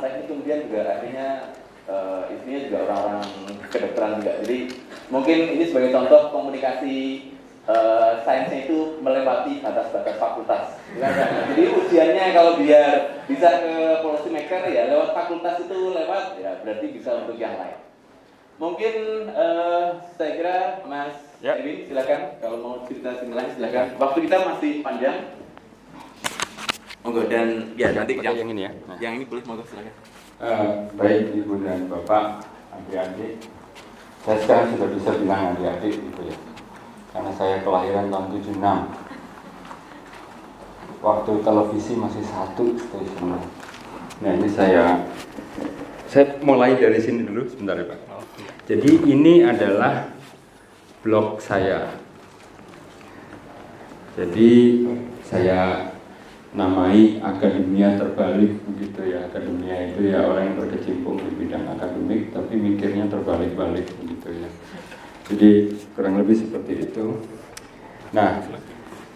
teknik kemudian juga akhirnya uh, istrinya juga orang-orang kedokteran juga. Jadi mungkin ini sebagai contoh komunikasi uh, sainsnya itu melewati batas-batas fakultas. Jadi ujiannya kalau biar bisa ke policy maker ya lewat fakultas itu lewat ya berarti bisa untuk yang lain. Mungkin uh, saya kira Mas ya. Erwin silakan kalau mau cerita sini lain silakan. Waktu kita masih panjang. Monggo dan ya nanti yang, yang ini ya. Nah. Yang ini boleh monggo silakan. Uh, baik Ibu dan Bapak, adik-adik. Saya sekarang sudah bisa bilang adik-adik gitu ya karena saya kelahiran tahun 76 waktu televisi masih satu stasiun nah ini saya saya mulai dari sini dulu sebentar ya Pak jadi ini adalah blog saya jadi saya namai akademia terbalik begitu ya akademia itu ya orang yang berkecimpung di bidang akademik tapi mikirnya terbalik-balik begitu ya jadi kurang lebih seperti itu. Nah,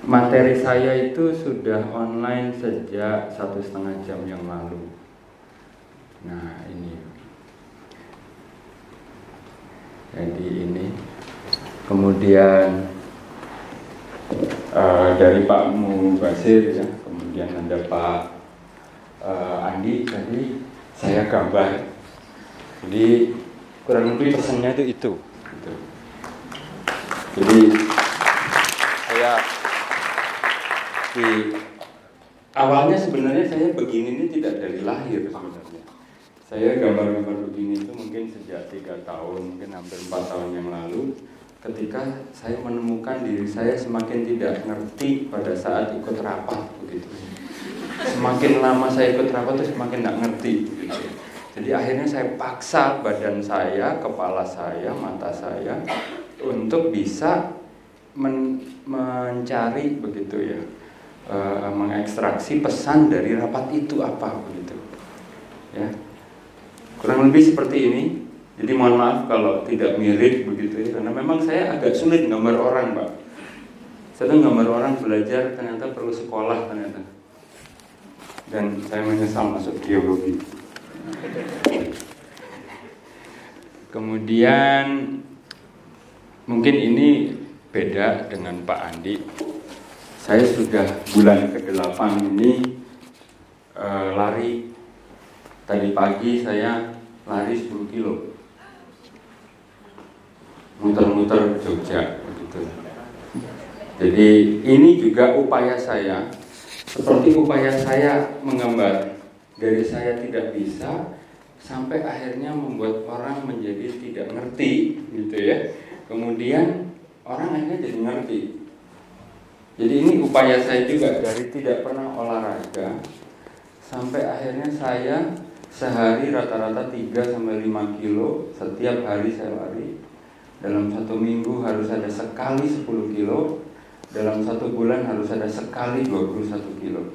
materi saya itu sudah online sejak satu setengah jam yang lalu. Nah, ini. Jadi ini. Kemudian uh, dari Pak Mubasir ya, kemudian ada Pak uh, Andi tadi saya gambar. Jadi kurang lebih pesannya itu itu. Gitu. Jadi saya di awalnya sebenarnya saya begini ini tidak dari lahir sebenarnya. Saya gambar-gambar begini itu mungkin sejak tiga tahun, mungkin hampir empat tahun yang lalu, ketika saya menemukan diri saya semakin tidak ngerti pada saat ikut rapat begitu. Semakin lama saya ikut rapat itu semakin tidak ngerti. Jadi akhirnya saya paksa badan saya, kepala saya, mata saya untuk bisa men mencari begitu ya e, mengekstraksi pesan dari rapat itu apa begitu ya kurang lebih seperti ini jadi mohon maaf kalau tidak mirip begitu ya karena memang saya agak sulit gambar orang pak saya tuh gambar orang belajar ternyata perlu sekolah ternyata dan saya menyesal masuk geologi kemudian Mungkin ini beda dengan Pak Andi. Saya sudah bulan ke-8 ini e, lari. Tadi pagi saya lari 10 kilo. Muter-muter Jogja begitu. Jadi ini juga upaya saya. Seperti upaya saya menggambar dari saya tidak bisa sampai akhirnya membuat orang menjadi tidak ngerti gitu ya. Kemudian orang akhirnya jadi ngerti. Jadi ini upaya saya juga dari tidak pernah olahraga sampai akhirnya saya sehari rata-rata 3 sampai 5 kilo setiap hari saya lari dalam satu minggu harus ada sekali 10 kilo. Dalam satu bulan harus ada sekali 21 kilo.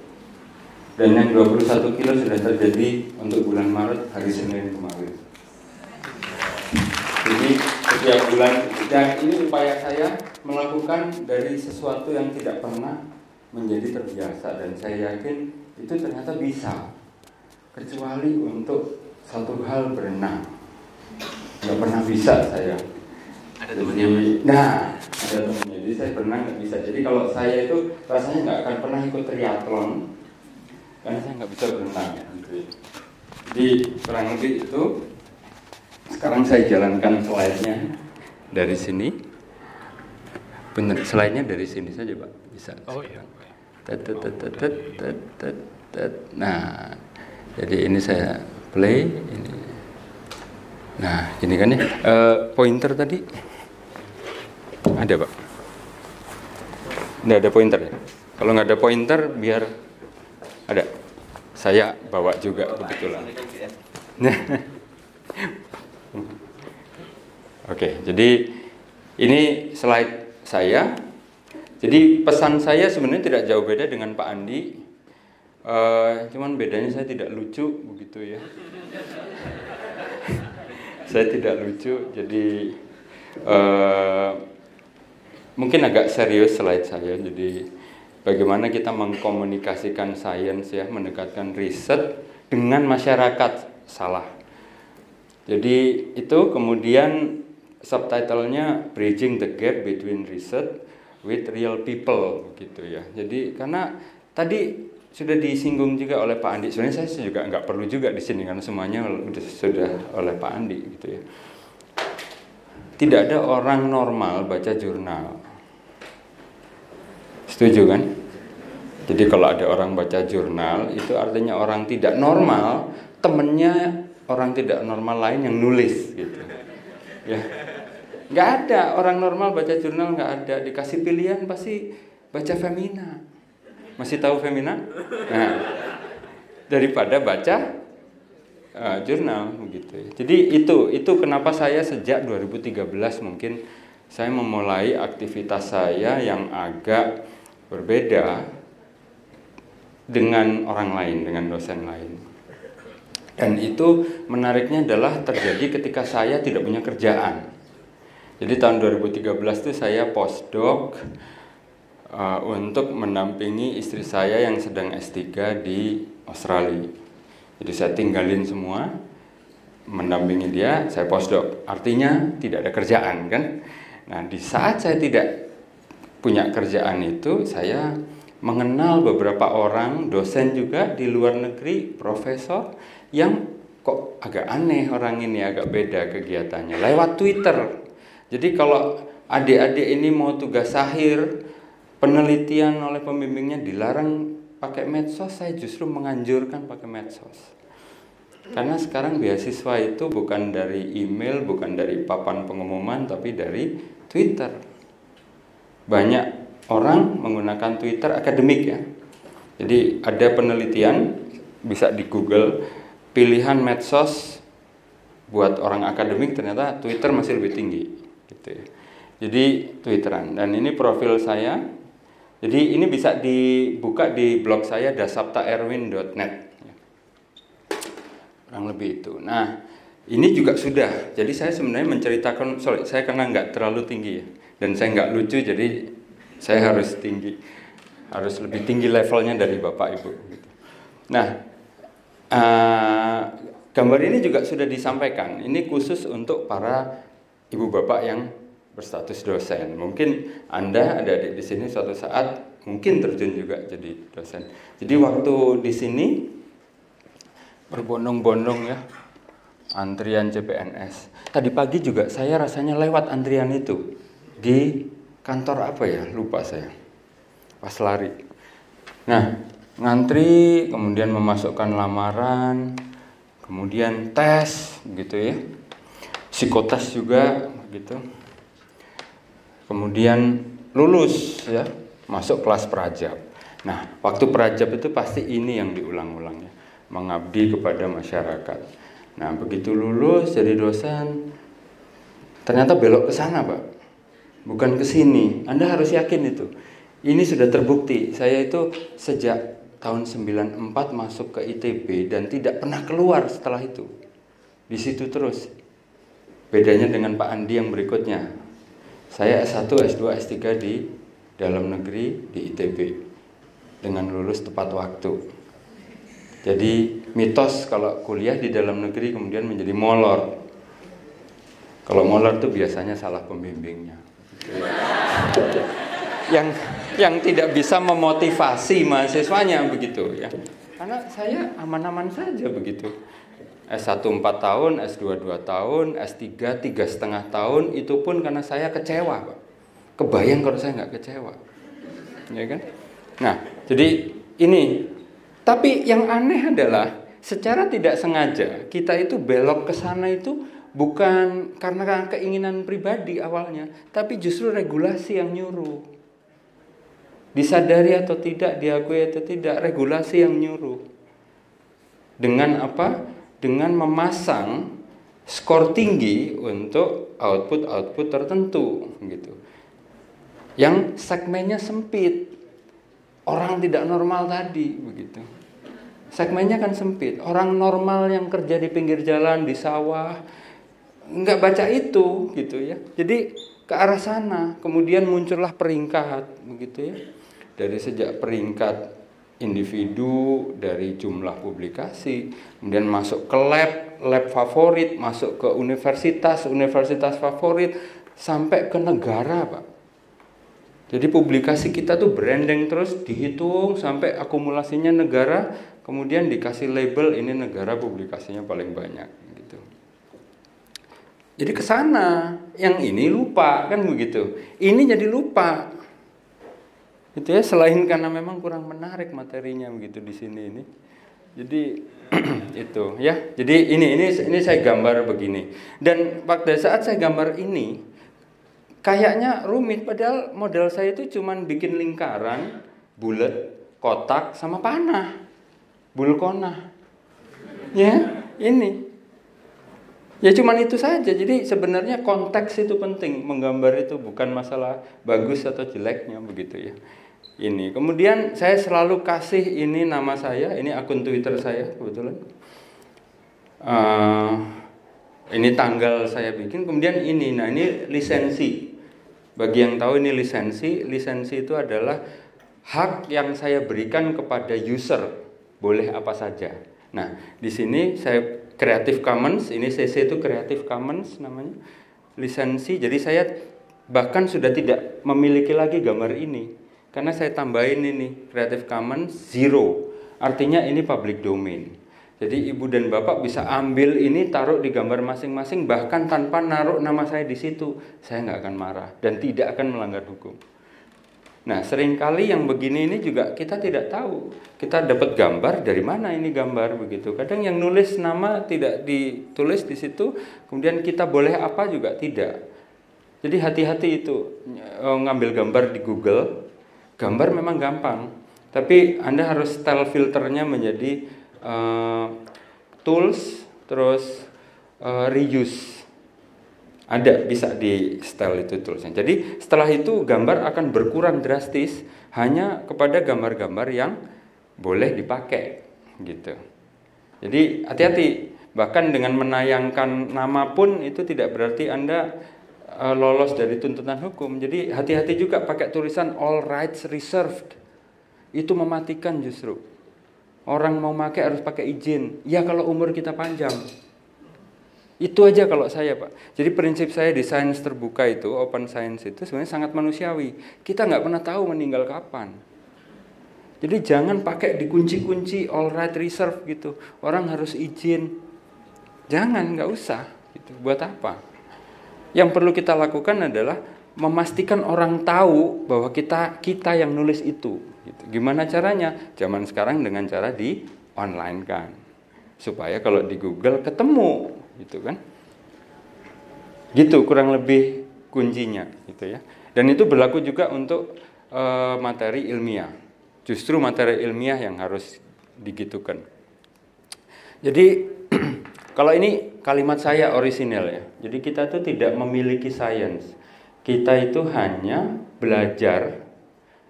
Dan yang 21 kilo sudah terjadi untuk bulan Maret hari Senin kemarin. Jadi setiap bulan dan ini upaya saya melakukan dari sesuatu yang tidak pernah menjadi terbiasa. Dan saya yakin itu ternyata bisa. Kecuali untuk satu hal berenang. Nggak pernah bisa saya ada temennya nah ada temennya jadi saya berenang nggak bisa jadi kalau saya itu rasanya nggak akan pernah ikut triathlon karena saya nggak bisa berenang jadi kurang lebih itu sekarang saya jalankan slide-nya dari sini. Benar, slide-nya dari sini saja, Pak. Bisa. Oh iya. Nah, jadi ini saya play ini. Nah, ini kan ya. Uh, pointer tadi ada, Pak. Tidak ada pointer ya. Kalau nggak ada pointer, biar ada. Saya bawa juga kebetulan. Oke, jadi ini slide saya. Jadi pesan saya sebenarnya tidak jauh beda dengan Pak Andi. Uh, cuman bedanya saya tidak lucu begitu ya. saya tidak lucu, jadi uh, mungkin agak serius slide saya. Jadi bagaimana kita mengkomunikasikan sains ya, mendekatkan riset dengan masyarakat salah. Jadi itu kemudian subtitlenya Bridging the Gap Between Research with Real People gitu ya. Jadi karena tadi sudah disinggung juga oleh Pak Andi. Sebenarnya saya juga nggak perlu juga di sini karena semuanya sudah oleh Pak Andi gitu ya. Tidak ada orang normal baca jurnal. Setuju kan? Jadi kalau ada orang baca jurnal itu artinya orang tidak normal, temennya orang tidak normal lain yang nulis gitu. Ya. Nggak ada orang normal baca jurnal nggak ada dikasih pilihan pasti baca Femina masih tahu Femina? Nah, daripada baca uh, jurnal begitu. Ya. Jadi itu itu kenapa saya sejak 2013 mungkin saya memulai aktivitas saya yang agak berbeda dengan orang lain, dengan dosen lain. Dan itu menariknya adalah terjadi ketika saya tidak punya kerjaan. Jadi tahun 2013 itu saya postdoc uh, untuk mendampingi istri saya yang sedang S3 di Australia. Jadi saya tinggalin semua, mendampingi dia, saya postdoc. Artinya tidak ada kerjaan kan? Nah di saat saya tidak punya kerjaan itu, saya mengenal beberapa orang dosen juga di luar negeri, profesor yang kok agak aneh orang ini agak beda kegiatannya lewat Twitter. Jadi kalau adik-adik ini mau tugas akhir penelitian oleh pembimbingnya dilarang pakai medsos, saya justru menganjurkan pakai medsos. Karena sekarang beasiswa itu bukan dari email, bukan dari papan pengumuman, tapi dari Twitter. Banyak orang menggunakan Twitter akademik ya. Jadi ada penelitian bisa di Google pilihan medsos buat orang akademik ternyata Twitter masih lebih tinggi gitu ya. Jadi Twitteran dan ini profil saya jadi ini bisa dibuka di blog saya dasaptaerwin.net. Kurang lebih itu. Nah, ini juga sudah. Jadi saya sebenarnya menceritakan, sorry, saya karena nggak terlalu tinggi ya, dan saya nggak lucu, jadi saya harus tinggi, harus lebih tinggi levelnya dari bapak ibu. Nah, uh, gambar ini juga sudah disampaikan. Ini khusus untuk para ibu bapak yang berstatus dosen. Mungkin Anda ada di sini suatu saat mungkin terjun juga jadi dosen. Jadi waktu di sini berbondong-bondong ya antrian CPNS. Tadi pagi juga saya rasanya lewat antrian itu di kantor apa ya? Lupa saya. Pas lari. Nah, ngantri, kemudian memasukkan lamaran, kemudian tes gitu ya. Psikotes juga gitu kemudian lulus ya masuk kelas perajab. Nah, waktu perajab itu pasti ini yang diulang-ulang ya, mengabdi kepada masyarakat. Nah, begitu lulus jadi dosen, ternyata belok ke sana, Pak. Bukan ke sini. Anda harus yakin itu. Ini sudah terbukti. Saya itu sejak tahun 94 masuk ke ITB dan tidak pernah keluar setelah itu. Di situ terus. Bedanya dengan Pak Andi yang berikutnya. Saya S1, S2, S3 di dalam negeri di ITB dengan lulus tepat waktu. Jadi mitos kalau kuliah di dalam negeri kemudian menjadi molor. Kalau molor itu biasanya salah pembimbingnya. Yang yang tidak bisa memotivasi mahasiswanya begitu ya. Karena saya aman-aman saja begitu. S1 4 tahun, S2 2 tahun, S3 tiga setengah tahun, itu pun karena saya kecewa, Pak. Kebayang kalau saya nggak kecewa. Ya kan? Nah, jadi ini. Tapi yang aneh adalah secara tidak sengaja kita itu belok ke sana itu bukan karena keinginan pribadi awalnya, tapi justru regulasi yang nyuruh. Disadari atau tidak, diakui atau tidak, regulasi yang nyuruh. Dengan apa? dengan memasang skor tinggi untuk output-output tertentu gitu. Yang segmennya sempit. Orang tidak normal tadi begitu. Segmennya kan sempit. Orang normal yang kerja di pinggir jalan, di sawah, nggak baca itu gitu ya. Jadi ke arah sana, kemudian muncullah peringkat begitu ya. Dari sejak peringkat individu dari jumlah publikasi, kemudian masuk ke lab, lab favorit, masuk ke universitas, universitas favorit, sampai ke negara, Pak. Jadi publikasi kita tuh branding terus dihitung sampai akumulasinya negara, kemudian dikasih label ini negara publikasinya paling banyak. Jadi ke sana, yang ini lupa kan begitu. Ini jadi lupa. Itu ya selain karena memang kurang menarik materinya begitu di sini ini. Jadi itu ya. Jadi ini ini ini saya gambar begini. Dan pada saat saya gambar ini kayaknya rumit padahal model saya itu cuman bikin lingkaran bulat kotak sama panah bulkona ya ini ya cuman itu saja. Jadi sebenarnya konteks itu penting. Menggambar itu bukan masalah bagus atau jeleknya begitu ya. Ini. Kemudian saya selalu kasih ini nama saya. Ini akun twitter saya kebetulan. Uh, ini tanggal saya bikin. Kemudian ini. Nah ini lisensi. Bagi yang tahu ini lisensi, lisensi itu adalah hak yang saya berikan kepada user, boleh apa saja. Nah, di sini saya Creative Commons, ini CC itu Creative Commons namanya, lisensi. Jadi saya bahkan sudah tidak memiliki lagi gambar ini karena saya tambahin ini Creative Commons zero, artinya ini public domain. Jadi ibu dan bapak bisa ambil ini taruh di gambar masing-masing bahkan tanpa naruh nama saya di situ. Saya nggak akan marah dan tidak akan melanggar hukum. Nah sering kali yang begini ini juga kita tidak tahu. Kita dapat gambar dari mana ini gambar begitu. Kadang yang nulis nama tidak ditulis di situ. Kemudian kita boleh apa juga tidak. Jadi hati-hati itu eh, ngambil gambar di Google. Gambar memang gampang. Tapi Anda harus style filternya menjadi uh, tools terus uh, reuse ada bisa di style itu toolsnya jadi setelah itu gambar akan berkurang drastis hanya kepada gambar-gambar yang boleh dipakai gitu. Jadi hati-hati. Bahkan dengan menayangkan nama pun itu tidak berarti anda uh, lolos dari tuntutan hukum. Jadi hati-hati juga pakai tulisan all rights reserved itu mematikan justru. Orang mau pakai harus pakai izin. Ya kalau umur kita panjang. Itu aja kalau saya Pak. Jadi prinsip saya di sains terbuka itu, open science itu sebenarnya sangat manusiawi. Kita nggak pernah tahu meninggal kapan. Jadi jangan pakai dikunci-kunci all right reserve gitu. Orang harus izin. Jangan, nggak usah. Gitu. Buat apa? Yang perlu kita lakukan adalah memastikan orang tahu bahwa kita kita yang nulis itu. Gitu. Gimana caranya? Zaman sekarang dengan cara di online kan, supaya kalau di Google ketemu, gitu kan? Gitu kurang lebih kuncinya, gitu ya. Dan itu berlaku juga untuk e, materi ilmiah. Justru materi ilmiah yang harus digitukan. Jadi kalau ini kalimat saya orisinal ya. Jadi kita tuh tidak memiliki sains. Kita itu hanya belajar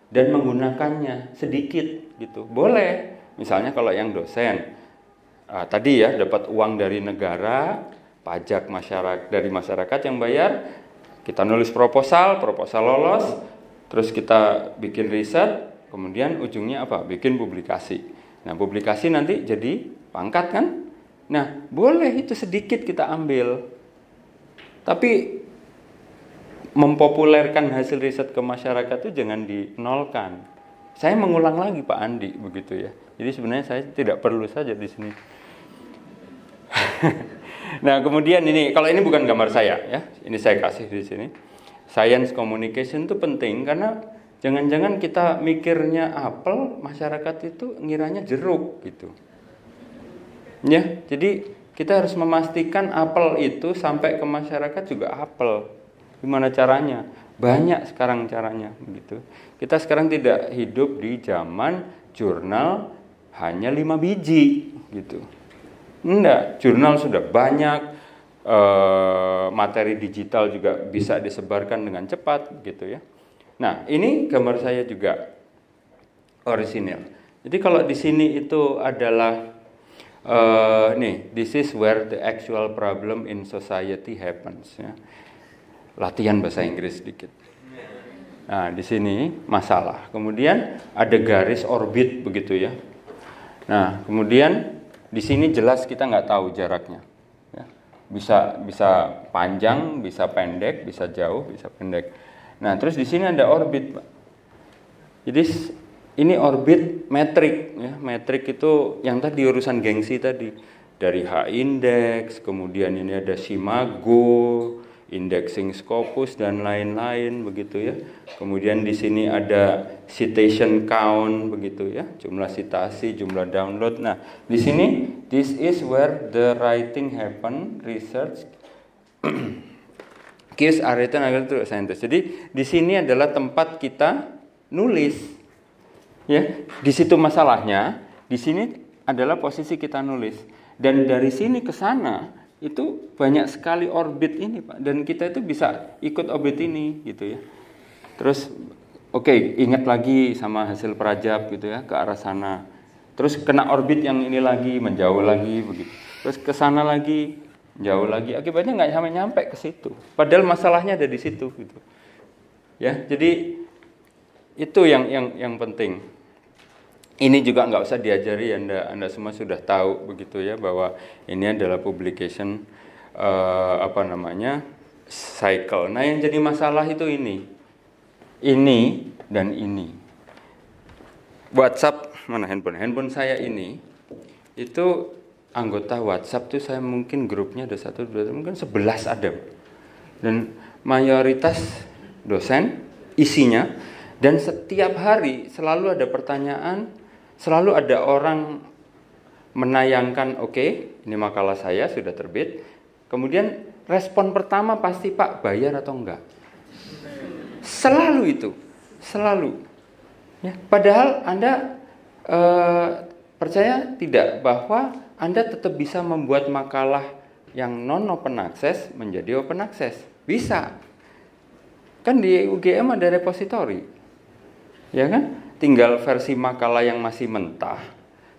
dan menggunakannya sedikit gitu. Boleh. Misalnya kalau yang dosen uh, tadi ya dapat uang dari negara, pajak masyarakat dari masyarakat yang bayar, kita nulis proposal, proposal lolos, terus kita bikin riset, kemudian ujungnya apa? Bikin publikasi. Nah, publikasi nanti jadi pangkat kan? Nah, boleh itu sedikit kita ambil. Tapi mempopulerkan hasil riset ke masyarakat itu jangan dinolkan. Saya mengulang lagi Pak Andi begitu ya. Jadi sebenarnya saya tidak perlu saja di sini. nah kemudian ini kalau ini bukan gambar saya ya, ini saya kasih di sini. Science communication itu penting karena jangan-jangan kita mikirnya apel, masyarakat itu ngiranya jeruk gitu. Ya, jadi kita harus memastikan apel itu sampai ke masyarakat juga apel Gimana caranya? Banyak sekarang caranya begitu. Kita sekarang tidak hidup di zaman jurnal hanya lima biji gitu. Enggak, jurnal sudah banyak, eh, materi digital juga bisa disebarkan dengan cepat gitu ya. Nah, ini gambar saya juga orisinil. Jadi kalau di sini itu adalah uh, nih, this is where the actual problem in society happens. Ya. Latihan bahasa Inggris sedikit. Nah, di sini masalah. Kemudian ada garis orbit begitu ya. Nah, kemudian di sini jelas kita nggak tahu jaraknya. Ya. Bisa bisa panjang, bisa pendek, bisa jauh, bisa pendek. Nah, terus di sini ada orbit. Jadi ini orbit metrik ya. Metrik itu yang tadi urusan gengsi tadi. Dari H index, kemudian ini ada Simago, indexing Scopus dan lain-lain begitu ya. Kemudian di sini ada citation count begitu ya, jumlah citasi, jumlah download. Nah, di sini this is where the writing happen, research Keys are written through scientist. Jadi di sini adalah tempat kita nulis. Ya, di situ masalahnya, di sini adalah posisi kita nulis. Dan dari sini ke sana itu banyak sekali orbit ini pak. Dan kita itu bisa ikut orbit ini gitu ya. Terus oke okay, ingat lagi sama hasil perajab gitu ya ke arah sana. Terus kena orbit yang ini lagi menjauh lagi begitu. Terus ke sana lagi jauh lagi. Akibatnya nggak sampai nyampe ke situ. Padahal masalahnya ada di situ gitu. Ya jadi itu yang yang yang penting ini juga nggak usah diajari anda anda semua sudah tahu begitu ya bahwa ini adalah publication uh, apa namanya cycle. Nah yang jadi masalah itu ini, ini dan ini. WhatsApp mana handphone? Handphone saya ini itu anggota WhatsApp tuh saya mungkin grupnya ada satu dua mungkin sebelas ada dan mayoritas dosen isinya dan setiap hari selalu ada pertanyaan selalu ada orang menayangkan, oke, okay, ini makalah saya sudah terbit. Kemudian respon pertama pasti Pak bayar atau enggak? Selalu itu, selalu. Ya, padahal Anda eh, percaya tidak bahwa Anda tetap bisa membuat makalah yang non open access menjadi open access? Bisa. Kan di UGM ada repositori. Ya kan? Tinggal versi makalah yang masih mentah,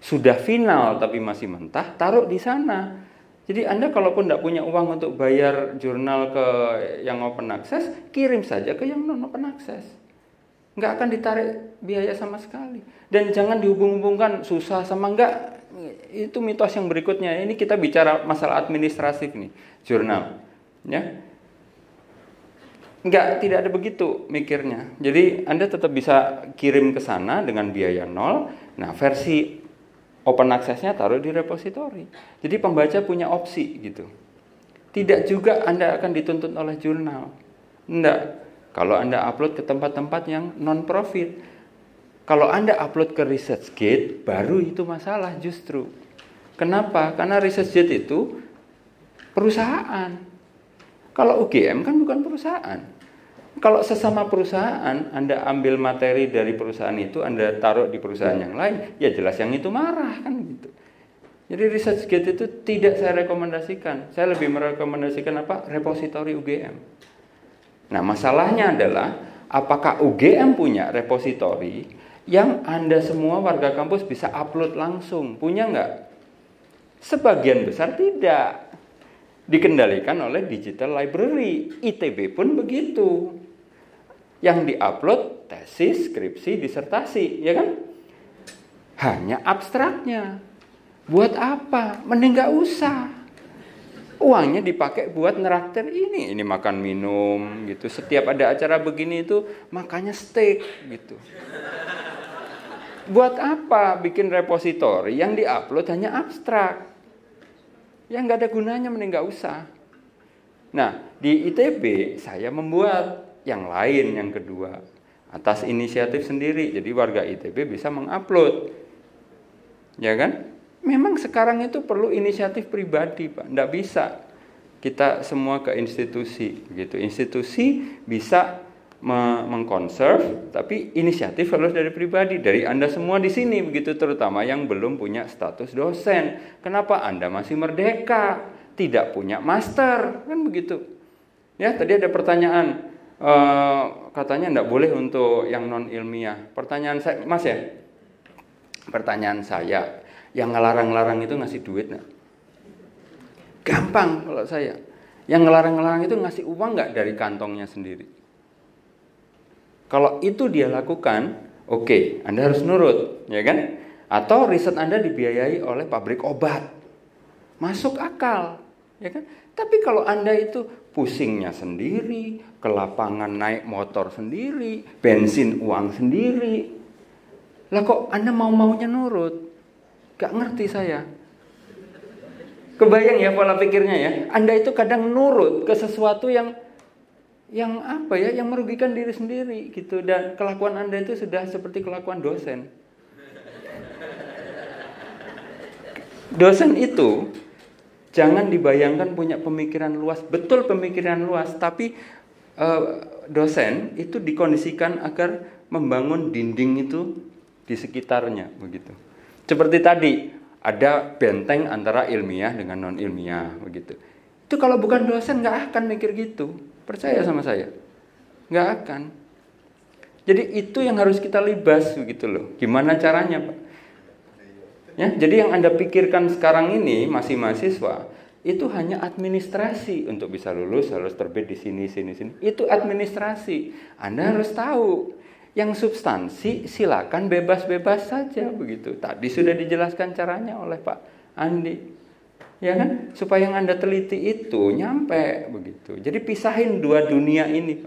sudah final tapi masih mentah, taruh di sana. Jadi Anda kalaupun tidak punya uang untuk bayar jurnal ke yang open access, kirim saja ke yang non open access. Nggak akan ditarik biaya sama sekali. Dan jangan dihubung-hubungkan susah sama enggak. Itu mitos yang berikutnya. Ini kita bicara masalah administratif nih, jurnal. Ya, Enggak, tidak ada begitu mikirnya. Jadi Anda tetap bisa kirim ke sana dengan biaya nol. Nah, versi open access-nya taruh di repositori. Jadi pembaca punya opsi gitu. Tidak juga Anda akan dituntut oleh jurnal. Enggak. Kalau Anda upload ke tempat-tempat yang non profit. Kalau Anda upload ke ResearchGate, baru itu masalah justru. Kenapa? Karena ResearchGate itu perusahaan kalau UGM kan bukan perusahaan. Kalau sesama perusahaan, Anda ambil materi dari perusahaan itu, Anda taruh di perusahaan yang lain, ya jelas yang itu marah kan gitu. Jadi ResearchGate itu tidak saya rekomendasikan. Saya lebih merekomendasikan apa? Repositori UGM. Nah, masalahnya adalah apakah UGM punya repositori yang Anda semua warga kampus bisa upload langsung? Punya nggak? Sebagian besar tidak dikendalikan oleh digital library. ITB pun begitu. Yang diupload tesis, skripsi, disertasi, ya kan? Hanya abstraknya. Buat apa? Mending gak usah. Uangnya dipakai buat nerakter ini, ini makan minum gitu. Setiap ada acara begini itu makanya steak gitu. Buat apa bikin repositori yang diupload hanya abstrak? Yang nggak ada gunanya mending nggak usah. Nah di ITB saya membuat yang lain yang kedua atas inisiatif sendiri. Jadi warga ITB bisa mengupload, ya kan? Memang sekarang itu perlu inisiatif pribadi, pak. Nggak bisa kita semua ke institusi, gitu. Institusi bisa mengkonserv, tapi inisiatif harus dari pribadi, dari Anda semua di sini begitu terutama yang belum punya status dosen. Kenapa Anda masih merdeka, tidak punya master, kan begitu. Ya, tadi ada pertanyaan uh, katanya tidak boleh untuk yang non ilmiah. Pertanyaan saya, Mas ya, pertanyaan saya, yang ngelarang-larang itu ngasih duit nggak? Gampang kalau saya. Yang ngelarang-larang itu ngasih uang nggak dari kantongnya sendiri? Kalau itu dia lakukan, oke, okay, Anda harus nurut, ya kan? Atau riset Anda dibiayai oleh pabrik obat. Masuk akal, ya kan? Tapi kalau Anda itu pusingnya sendiri, ke lapangan naik motor sendiri, bensin uang sendiri. Lah kok Anda mau-maunya nurut? Gak ngerti saya. Kebayang ya pola pikirnya ya. Anda itu kadang nurut ke sesuatu yang yang apa ya, yang merugikan diri sendiri gitu dan kelakuan Anda itu sudah seperti kelakuan dosen. Dosen itu jangan dibayangkan punya pemikiran luas, betul pemikiran luas, tapi eh, dosen itu dikondisikan agar membangun dinding itu di sekitarnya begitu. Seperti tadi, ada benteng antara ilmiah dengan non ilmiah begitu. Itu kalau bukan dosen nggak akan mikir gitu. Percaya sama saya, nggak akan. Jadi itu yang harus kita libas begitu loh. Gimana caranya pak? Ya, jadi yang anda pikirkan sekarang ini masih mahasiswa itu hanya administrasi untuk bisa lulus harus terbit di sini sini sini. Itu administrasi. Anda harus tahu yang substansi silakan bebas-bebas saja begitu. Tadi sudah dijelaskan caranya oleh Pak Andi. Ya kan? Supaya yang Anda teliti itu nyampe begitu. Jadi pisahin dua dunia ini.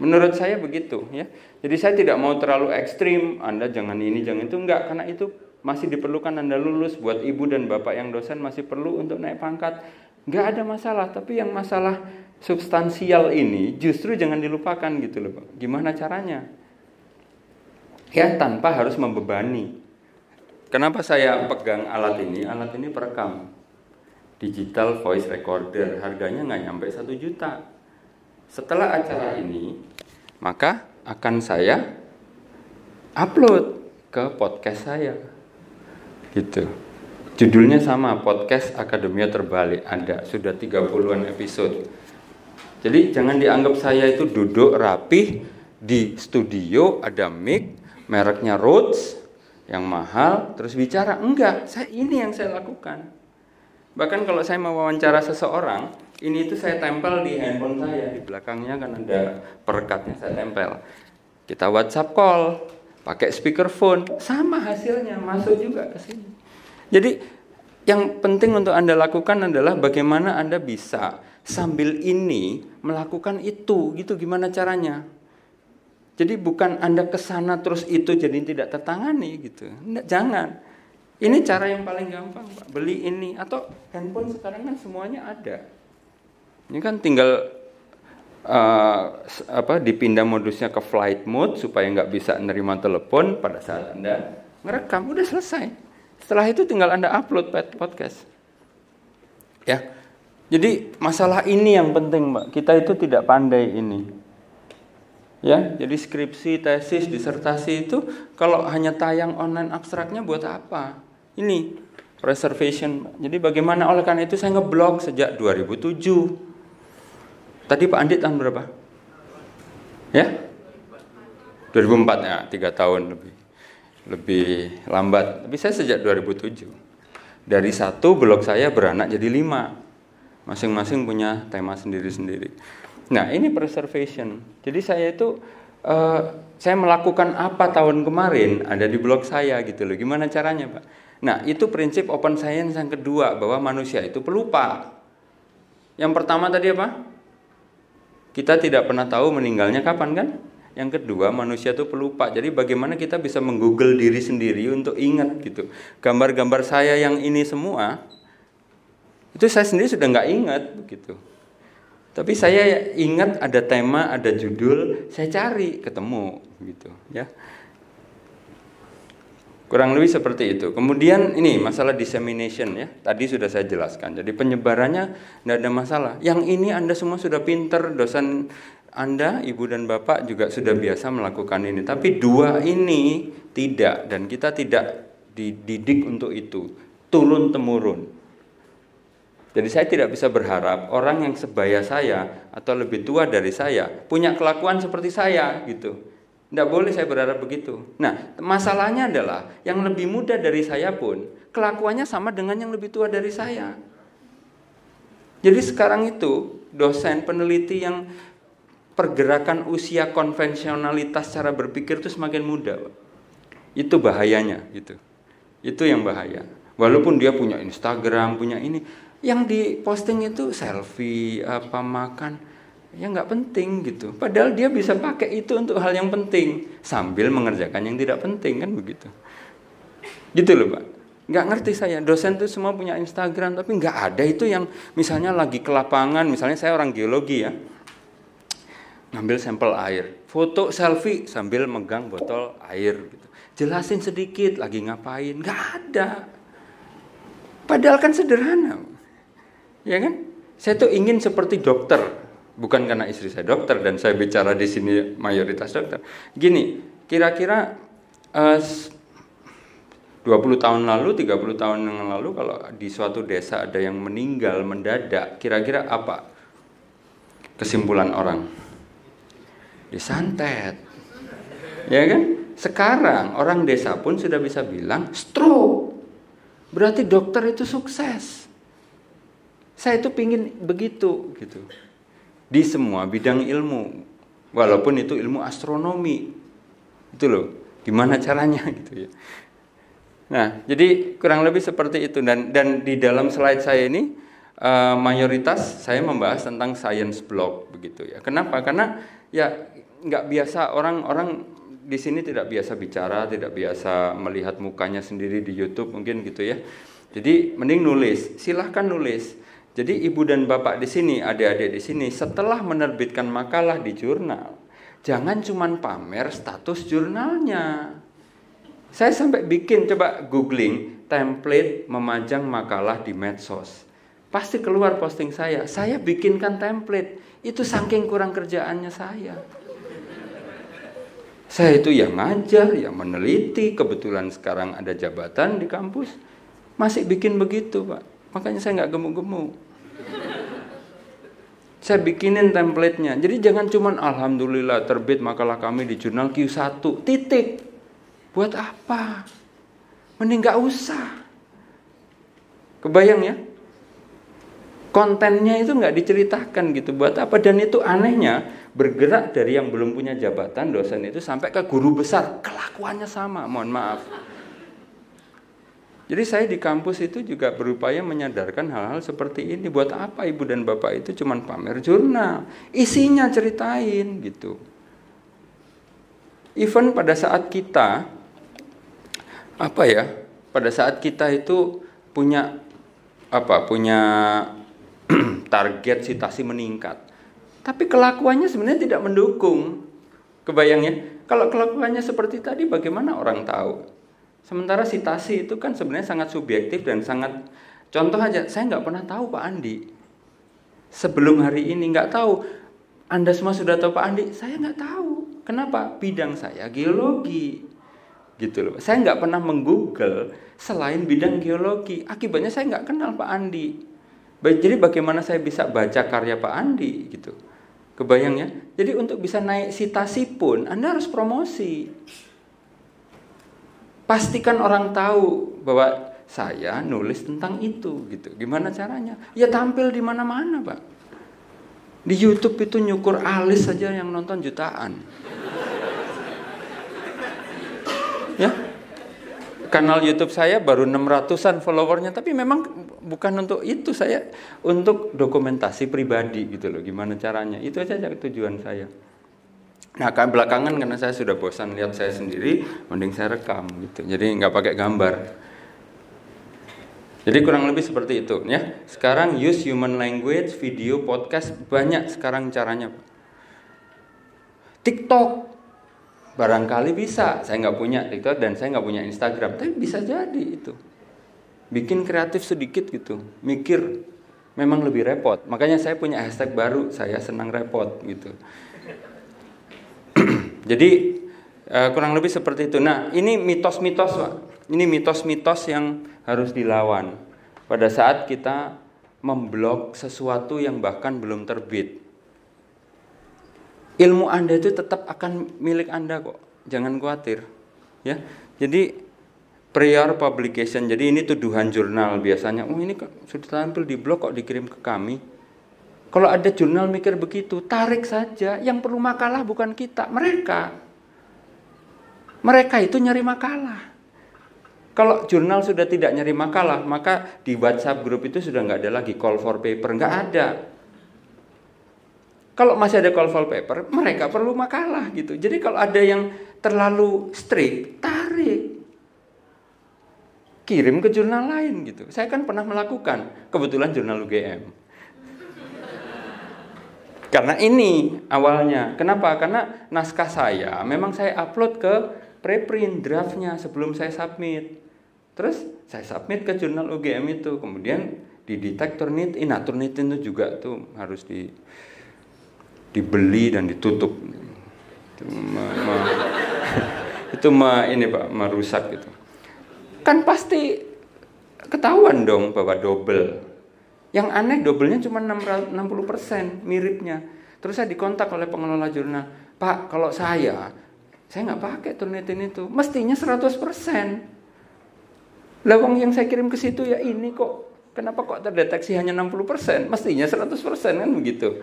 Menurut saya begitu ya. Jadi saya tidak mau terlalu ekstrim, Anda jangan ini, jangan itu enggak karena itu masih diperlukan Anda lulus buat ibu dan bapak yang dosen masih perlu untuk naik pangkat. Enggak ada masalah, tapi yang masalah substansial ini justru jangan dilupakan gitu loh, Pak. Gimana caranya? ya tanpa harus membebani. Kenapa saya pegang alat ini? Alat ini perekam digital voice recorder, harganya nggak nyampe satu juta. Setelah acara ini, maka akan saya upload ke podcast saya, gitu. Judulnya sama, podcast Akademia Terbalik ada sudah 30-an episode. Jadi jangan dianggap saya itu duduk rapih di studio ada mic mereknya Rhodes yang mahal terus bicara enggak saya ini yang saya lakukan bahkan kalau saya mau wawancara seseorang ini itu saya tempel di handphone saya. Di belakangnya kan ada perekatnya saya tempel. Kita WhatsApp call pakai speakerphone. Sama hasilnya masuk juga ke sini. Jadi yang penting untuk anda lakukan adalah bagaimana anda bisa sambil ini melakukan itu. Gitu gimana caranya? Jadi bukan Anda ke sana terus itu jadi tidak tertangani gitu. Nggak, jangan. Ini cara yang paling gampang, Pak. Beli ini atau handphone sekarang kan semuanya ada. Ini kan tinggal uh, apa dipindah modusnya ke flight mode supaya nggak bisa nerima telepon pada saat Anda ngerekam, udah selesai. Setelah itu tinggal Anda upload podcast. Ya. Jadi masalah ini yang penting, Mbak. Kita itu tidak pandai ini. Ya, jadi skripsi, tesis, disertasi itu kalau hanya tayang online abstraknya buat apa? Ini preservation. Jadi bagaimana oleh karena itu saya ngeblog sejak 2007. Tadi Pak Andit tahun berapa? Ya? 2004 ya, tiga tahun lebih lebih lambat. Tapi saya sejak 2007. Dari satu blog saya beranak jadi lima. Masing-masing punya tema sendiri-sendiri. Nah, ini preservation. Jadi saya itu uh, saya melakukan apa tahun kemarin ada di blog saya gitu loh. Gimana caranya, Pak? Nah, itu prinsip open science yang kedua bahwa manusia itu pelupa. Yang pertama tadi apa? Kita tidak pernah tahu meninggalnya kapan kan? Yang kedua, manusia itu pelupa. Jadi bagaimana kita bisa menggoogle diri sendiri untuk ingat gitu. Gambar-gambar saya yang ini semua itu saya sendiri sudah nggak ingat begitu. Tapi saya ingat ada tema, ada judul, saya cari, ketemu gitu ya. Kurang lebih seperti itu. Kemudian ini masalah dissemination ya. Tadi sudah saya jelaskan. Jadi penyebarannya tidak ada masalah. Yang ini Anda semua sudah pinter, dosen Anda, Ibu dan Bapak juga sudah biasa melakukan ini. Tapi dua ini tidak dan kita tidak dididik untuk itu. Turun temurun. Jadi saya tidak bisa berharap orang yang sebaya saya atau lebih tua dari saya punya kelakuan seperti saya gitu. Tidak boleh saya berharap begitu. Nah, masalahnya adalah yang lebih muda dari saya pun kelakuannya sama dengan yang lebih tua dari saya. Jadi sekarang itu dosen peneliti yang pergerakan usia konvensionalitas cara berpikir itu semakin muda. Itu bahayanya gitu. Itu yang bahaya. Walaupun dia punya Instagram, punya ini, yang diposting itu selfie, apa makan, ya nggak penting gitu. Padahal dia bisa pakai itu untuk hal yang penting. Sambil mengerjakan yang tidak penting kan begitu. Gitu loh pak. Nggak ngerti saya. Dosen tuh semua punya Instagram tapi nggak ada itu yang misalnya lagi ke lapangan. Misalnya saya orang geologi ya. Ngambil sampel air. Foto selfie sambil megang botol air gitu. Jelasin sedikit lagi ngapain. Nggak ada. Padahal kan sederhana ya kan? Saya tuh ingin seperti dokter bukan karena istri saya dokter dan saya bicara di sini mayoritas dokter. Gini, kira-kira eh, uh, 20 tahun lalu, 30 tahun yang lalu kalau di suatu desa ada yang meninggal mendadak, kira-kira apa kesimpulan orang? Disantet. Ya kan? Sekarang orang desa pun sudah bisa bilang stroke. Berarti dokter itu sukses. Saya itu pingin begitu gitu di semua bidang ilmu walaupun itu ilmu astronomi. Itu loh gimana caranya gitu ya. Nah jadi kurang lebih seperti itu. Dan dan di dalam slide saya ini uh, mayoritas saya membahas tentang science blog begitu ya. Kenapa? Karena ya nggak biasa orang-orang di sini tidak biasa bicara tidak biasa melihat mukanya sendiri di YouTube mungkin gitu ya. Jadi mending nulis silahkan nulis jadi ibu dan bapak di sini, adik-adik di sini, setelah menerbitkan makalah di jurnal, jangan cuma pamer status jurnalnya. Saya sampai bikin coba googling template memajang makalah di medsos. Pasti keluar posting saya. Saya bikinkan template. Itu saking kurang kerjaannya saya. Saya itu yang ngajar, yang meneliti. Kebetulan sekarang ada jabatan di kampus. Masih bikin begitu, Pak. Makanya saya nggak gemuk-gemuk. Saya bikinin templatenya. Jadi jangan cuman alhamdulillah terbit makalah kami di jurnal Q1. Titik. Buat apa? Mending gak usah. Kebayang ya? Kontennya itu nggak diceritakan gitu buat apa dan itu anehnya bergerak dari yang belum punya jabatan dosen itu sampai ke guru besar kelakuannya sama mohon maaf jadi saya di kampus itu juga berupaya menyadarkan hal-hal seperti ini. Buat apa ibu dan bapak itu cuma pamer jurnal, isinya ceritain gitu. Even pada saat kita apa ya? Pada saat kita itu punya apa? Punya target citasi meningkat. Tapi kelakuannya sebenarnya tidak mendukung. Kebayangnya, kalau kelakuannya seperti tadi bagaimana orang tahu? Sementara sitasi itu kan sebenarnya sangat subjektif dan sangat contoh aja, saya nggak pernah tahu Pak Andi. Sebelum hari ini nggak tahu. Anda semua sudah tahu Pak Andi, saya nggak tahu. Kenapa? Bidang saya geologi. Gitu loh. Saya nggak pernah menggoogle selain bidang geologi. Akibatnya saya nggak kenal Pak Andi. Jadi bagaimana saya bisa baca karya Pak Andi gitu. Kebayangnya? Jadi untuk bisa naik sitasi pun Anda harus promosi. Pastikan orang tahu bahwa saya nulis tentang itu gitu. Gimana caranya? Ya tampil di mana-mana, Pak. Di YouTube itu nyukur alis saja yang nonton jutaan. Ya. Kanal YouTube saya baru 600-an followernya, tapi memang bukan untuk itu saya untuk dokumentasi pribadi gitu loh. Gimana caranya? Itu aja tujuan saya. Nah kan belakangan karena saya sudah bosan lihat saya sendiri, mending saya rekam gitu. Jadi nggak pakai gambar. Jadi kurang lebih seperti itu ya. Sekarang use human language, video, podcast banyak sekarang caranya. TikTok barangkali bisa. Saya nggak punya TikTok dan saya nggak punya Instagram, tapi bisa jadi itu. Bikin kreatif sedikit gitu, mikir memang lebih repot. Makanya saya punya hashtag baru, saya senang repot gitu. Jadi uh, kurang lebih seperti itu. Nah, ini mitos-mitos, Pak. Ini mitos-mitos yang harus dilawan pada saat kita memblok sesuatu yang bahkan belum terbit. ilmu Anda itu tetap akan milik Anda kok. Jangan khawatir. Ya. Jadi prior publication. Jadi ini tuduhan jurnal biasanya. Oh ini kok sudah tampil di blog kok dikirim ke kami. Kalau ada jurnal mikir begitu, tarik saja. Yang perlu makalah bukan kita, mereka. Mereka itu nyari makalah. Kalau jurnal sudah tidak nyari makalah, maka di WhatsApp grup itu sudah nggak ada lagi call for paper, nggak ada. Kalau masih ada call for paper, mereka perlu makalah gitu. Jadi kalau ada yang terlalu strict, tarik. Kirim ke jurnal lain gitu. Saya kan pernah melakukan, kebetulan jurnal UGM. Karena ini awalnya. Kenapa? Karena naskah saya memang saya upload ke preprint draftnya sebelum saya submit. Terus saya submit ke jurnal UGM itu, kemudian di detektor nit, nah Turnit itu juga tuh harus di dibeli dan ditutup. Itu ma, ma, itu ma, ini Pak merusak gitu. Kan pasti ketahuan dong bahwa double. Yang aneh doublenya cuma 60% miripnya. Terus saya dikontak oleh pengelola jurnal, Pak kalau saya, saya nggak pakai Turnitin itu, mestinya 100%. Lawang yang saya kirim ke situ ya ini kok kenapa kok terdeteksi hanya 60%? Mestinya 100% kan begitu.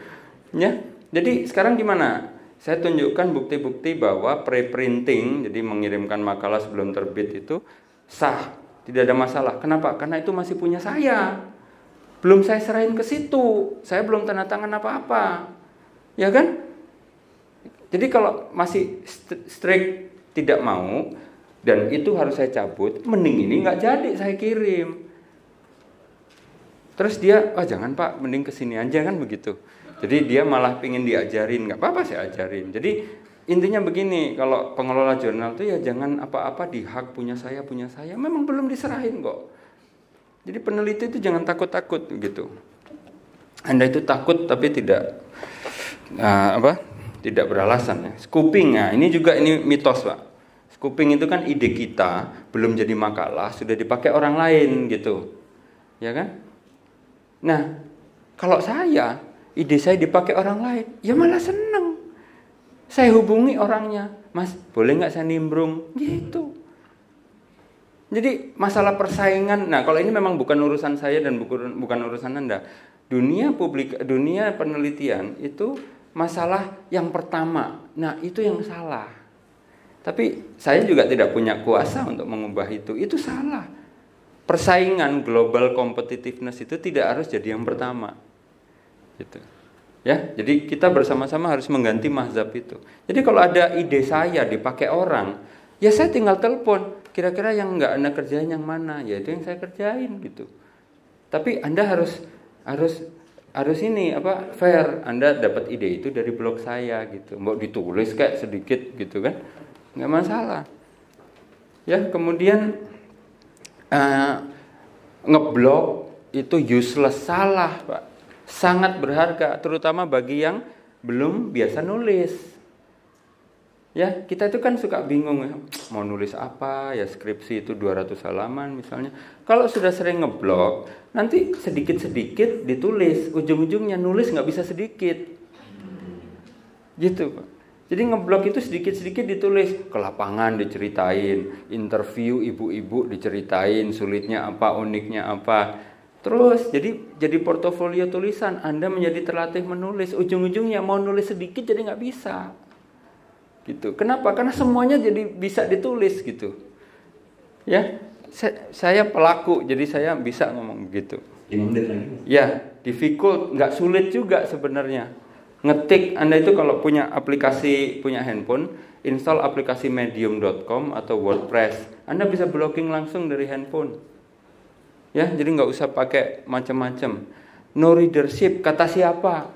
Ya. Jadi sekarang gimana? Saya tunjukkan bukti-bukti bahwa preprinting, jadi mengirimkan makalah sebelum terbit itu sah, tidak ada masalah. Kenapa? Karena itu masih punya saya. Belum saya serahin ke situ. Saya belum tanda tangan apa-apa. Ya kan? Jadi kalau masih strict tidak mau, dan itu harus saya cabut, mending ini nggak jadi saya kirim. Terus dia, oh jangan pak, mending ke sini aja kan begitu. Jadi dia malah pingin diajarin, nggak apa-apa saya ajarin. Jadi intinya begini, kalau pengelola jurnal itu ya jangan apa-apa di hak punya saya punya saya, memang belum diserahin kok. Jadi peneliti itu jangan takut-takut gitu. Anda itu takut tapi tidak uh, apa? Tidak beralasan ya. Scooping, nah ini juga ini mitos pak. Kuping itu kan ide kita, belum jadi makalah, sudah dipakai orang lain gitu. Ya kan? Nah, kalau saya, ide saya dipakai orang lain, ya malah seneng. Saya hubungi orangnya, Mas, boleh nggak saya nimbrung? Gitu. Jadi masalah persaingan, nah kalau ini memang bukan urusan saya dan bukan, urusan Anda. Dunia publik, dunia penelitian itu masalah yang pertama. Nah itu yang salah. Tapi saya juga tidak punya kuasa untuk mengubah itu. Itu salah. Persaingan global competitiveness itu tidak harus jadi yang pertama. Gitu. Ya, jadi kita bersama-sama harus mengganti mazhab itu. Jadi kalau ada ide saya dipakai orang, ya saya tinggal telepon. Kira-kira yang nggak anda kerjain yang mana? Ya itu yang saya kerjain gitu. Tapi anda harus harus harus ini apa fair. Anda dapat ide itu dari blog saya gitu. Mau ditulis kayak sedikit gitu kan? nggak masalah. Ya, kemudian uh, ngeblok itu useless salah, Pak. Sangat berharga terutama bagi yang belum biasa nulis. Ya, kita itu kan suka bingung ya, mau nulis apa, ya skripsi itu 200 halaman misalnya. Kalau sudah sering ngeblok, nanti sedikit-sedikit ditulis, ujung-ujungnya nulis nggak bisa sedikit. Gitu, Pak. Jadi ngeblok itu sedikit-sedikit ditulis ke lapangan diceritain, interview ibu-ibu diceritain sulitnya apa, uniknya apa. Terus jadi jadi portofolio tulisan, Anda menjadi terlatih menulis. Ujung-ujungnya mau nulis sedikit jadi nggak bisa. Gitu. Kenapa? Karena semuanya jadi bisa ditulis gitu. Ya, saya pelaku, jadi saya bisa ngomong begitu. Ya, difficult, nggak sulit juga sebenarnya ngetik Anda itu kalau punya aplikasi punya handphone install aplikasi medium.com atau WordPress Anda bisa blogging langsung dari handphone ya jadi nggak usah pakai macam-macam no readership kata siapa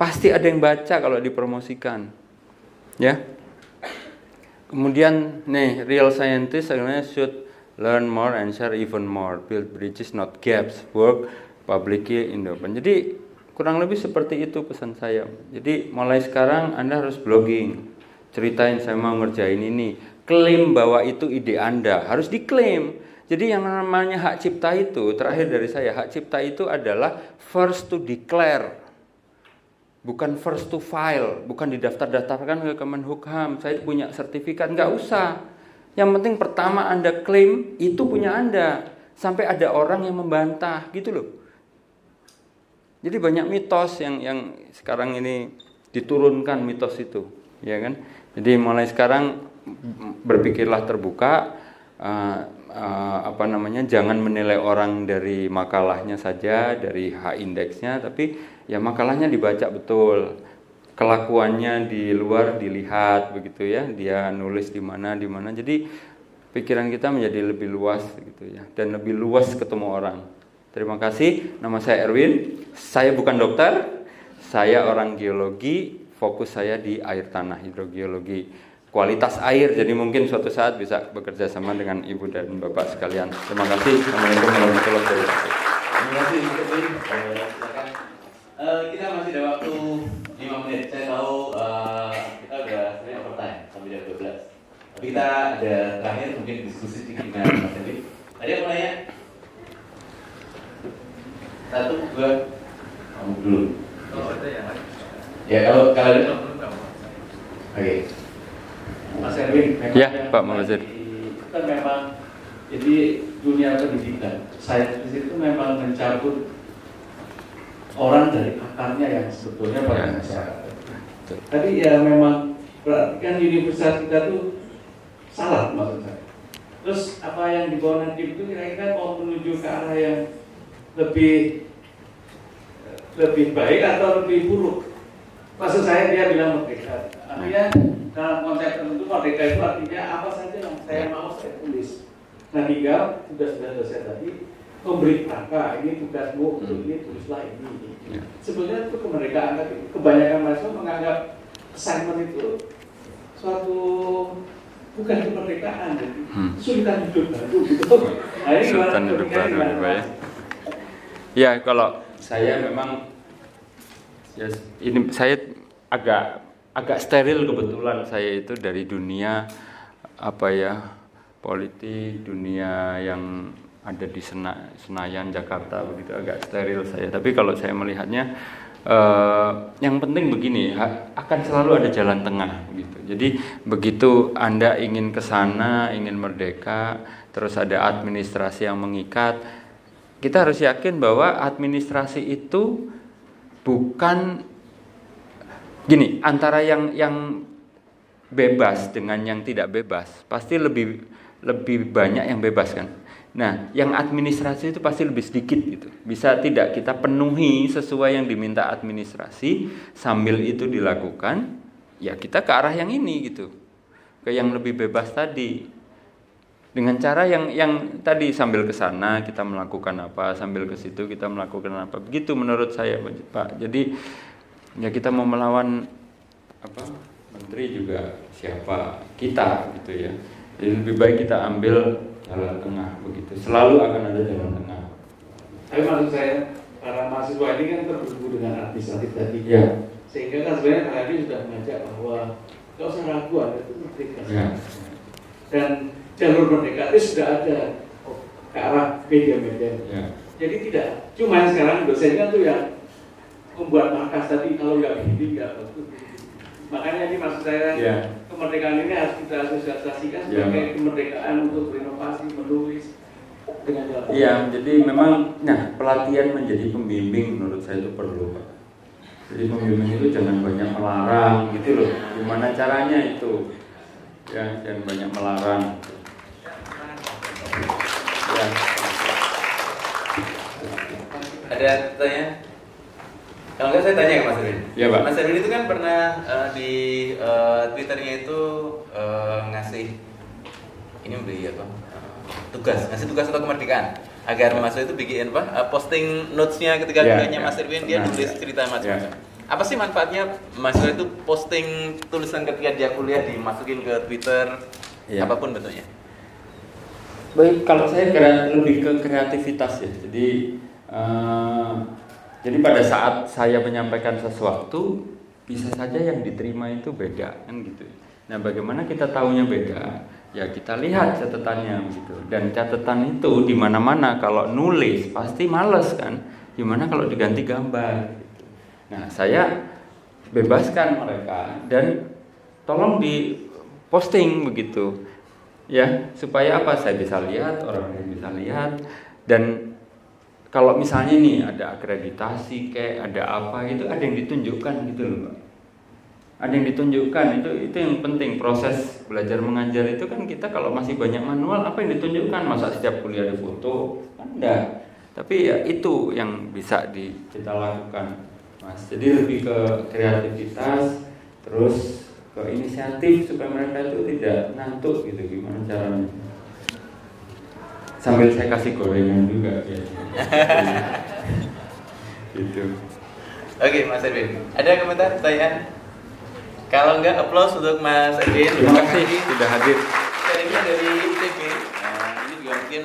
pasti ada yang baca kalau dipromosikan ya kemudian nih real scientist sebenarnya should learn more and share even more build bridges not gaps work publicly in the open jadi Kurang lebih seperti itu pesan saya. Jadi mulai sekarang Anda harus blogging. Ceritain saya mau ngerjain ini. Klaim bahwa itu ide Anda. Harus diklaim. Jadi yang namanya hak cipta itu, terakhir dari saya, hak cipta itu adalah first to declare. Bukan first to file, bukan didaftar-daftarkan ke Kemenhukam. Saya punya sertifikat, nggak usah. Yang penting pertama Anda klaim itu punya Anda. Sampai ada orang yang membantah, gitu loh. Jadi banyak mitos yang yang sekarang ini diturunkan mitos itu, ya kan? Jadi mulai sekarang berpikirlah terbuka, uh, uh, apa namanya, jangan menilai orang dari makalahnya saja, dari H indeksnya, tapi ya makalahnya dibaca betul. Kelakuannya di luar dilihat begitu ya. Dia nulis di mana di mana. Jadi pikiran kita menjadi lebih luas gitu ya. Dan lebih luas ketemu orang. Terima kasih. Nama saya Erwin. Saya bukan dokter. Saya orang geologi. Fokus saya di air tanah hidrogeologi. Kualitas air. Jadi mungkin suatu saat bisa bekerja sama dengan ibu dan bapak sekalian. Terima kasih. Assalamualaikum warahmatullahi wabarakatuh. Terima kasih Uh, kita masih ada waktu 5 menit. Saya tahu uh, kita udah sebenarnya overtime sampai jam 12. Tapi kita ada terakhir mungkin diskusi sedikit dengan Mas Dewi. Tadi aku nanya satu, dua, kamu dulu. Oh, ada yang lain. Ya kalau kalau ada. Oke. Okay. Mas Erwin, memang ya, Pak Muhammad Kan memang jadi dunia pendidikan, saya di situ memang mencabut orang dari akarnya yang sebetulnya pada ya. masyarakat. Tapi ya memang berarti kan universitas kita tuh salah maksud saya. Terus apa yang dibawa nanti itu kira-kira mau menuju ke arah yang lebih lebih baik atau lebih buruk? Maksud saya dia bilang merdeka. Artinya dalam konsep tertentu merdeka itu artinya apa saja yang saya mau saya tulis. Nah tinggal sudah sudah selesai tadi memberi angka ini tugasmu untuk hmm. ini tulislah ini. Ya. Sebenarnya itu kemerdekaan tapi kebanyakan mahasiswa menganggap assignment itu suatu bukan kemerdekaan jadi hmm. kesulitan hidup baru gitu. Nah, ini hidup baru ya. Ya kalau saya memang ya ini saya agak agak steril kebetulan saya itu dari dunia apa ya politik dunia yang ada di Sena, Senayan Jakarta begitu agak steril saya tapi kalau saya melihatnya eh, yang penting begini akan selalu ada jalan tengah gitu. Jadi begitu anda ingin ke sana ingin merdeka terus ada administrasi yang mengikat kita harus yakin bahwa administrasi itu bukan gini antara yang yang bebas dengan yang tidak bebas pasti lebih lebih banyak yang bebas kan Nah, yang administrasi itu pasti lebih sedikit gitu. Bisa tidak kita penuhi sesuai yang diminta administrasi sambil itu dilakukan, ya kita ke arah yang ini gitu. Ke yang lebih bebas tadi. Dengan cara yang yang tadi sambil ke sana kita melakukan apa, sambil ke situ kita melakukan apa. Begitu menurut saya, Pak. Jadi ya kita mau melawan apa? Menteri juga siapa? Kita gitu ya. Jadi lebih baik kita ambil jalan tengah begitu. Selalu akan ada jalan tengah. Tapi maksud saya para mahasiswa ini kan terhubung dengan administratif tadi. Ya. Sehingga kan sebenarnya tadi sudah mengajak bahwa kalau usah ragu ada itu merdeka. Ya. Dan jalur merdeka itu sudah ada ke arah media-media. Ya. Jadi tidak cuma sekarang dosennya tuh yang membuat markas tadi kalau nggak begini nggak bagus. Makanya ini maksud saya ya kemerdekaan ini harus kita asosiasikan ya. sebagai ya. kemerdekaan untuk berinovasi, menulis dengan jalan. Iya, jadi memang nah pelatihan menjadi pembimbing menurut saya itu perlu, Pak. Jadi pembimbing itu jangan banyak melarang gitu loh. Gimana caranya itu? Ya, jangan banyak melarang. Ya. Ada tanya? Kalau enggak saya tanya ke Mas Erwin. Iya, Pak. Mas Erwin itu kan pernah uh, di uh, Twitternya itu uh, ngasih ini beli apa? Uh, tugas, ngasih tugas atau kemerdekaan agar ya. Mas itu bikin apa? Uh, posting notes-nya ketika ya, ya. Mas Erwin dia nah, nulis ya. cerita macam-macam. Ya. Apa sih manfaatnya Mas itu posting tulisan ketika dia kuliah dimasukin ke Twitter ya. apa pun bentuknya? Baik, kalau saya lebih ke kreativitas ya. Jadi uh, jadi pada saat saya menyampaikan sesuatu bisa saja yang diterima itu beda kan gitu. Nah, bagaimana kita tahunya beda? Ya kita lihat catatannya gitu. Dan catatan itu di mana-mana kalau nulis pasti males kan. Gimana kalau diganti gambar gitu. Nah, saya bebaskan mereka dan tolong di posting begitu ya supaya apa saya bisa lihat orang lain bisa lihat dan kalau misalnya nih ada akreditasi kayak ada apa itu ada yang ditunjukkan gitu loh Pak ada yang ditunjukkan itu itu yang penting. Proses belajar mengajar itu kan kita kalau masih banyak manual apa yang ditunjukkan? Masa setiap kuliah ada foto? Enggak. Tapi ya itu yang bisa di, kita lakukan mas. Jadi lebih ke kreativitas terus ke inisiatif supaya mereka itu tidak ngantuk gitu. Gimana caranya sambil saya kasih gorengan juga ya gitu Oke, Mas Edwin. Ada komentar, pertanyaan? Kalau enggak, applause untuk Mas Edwin. terima kasih sudah hadir dari ITB. Nah, ini juga mungkin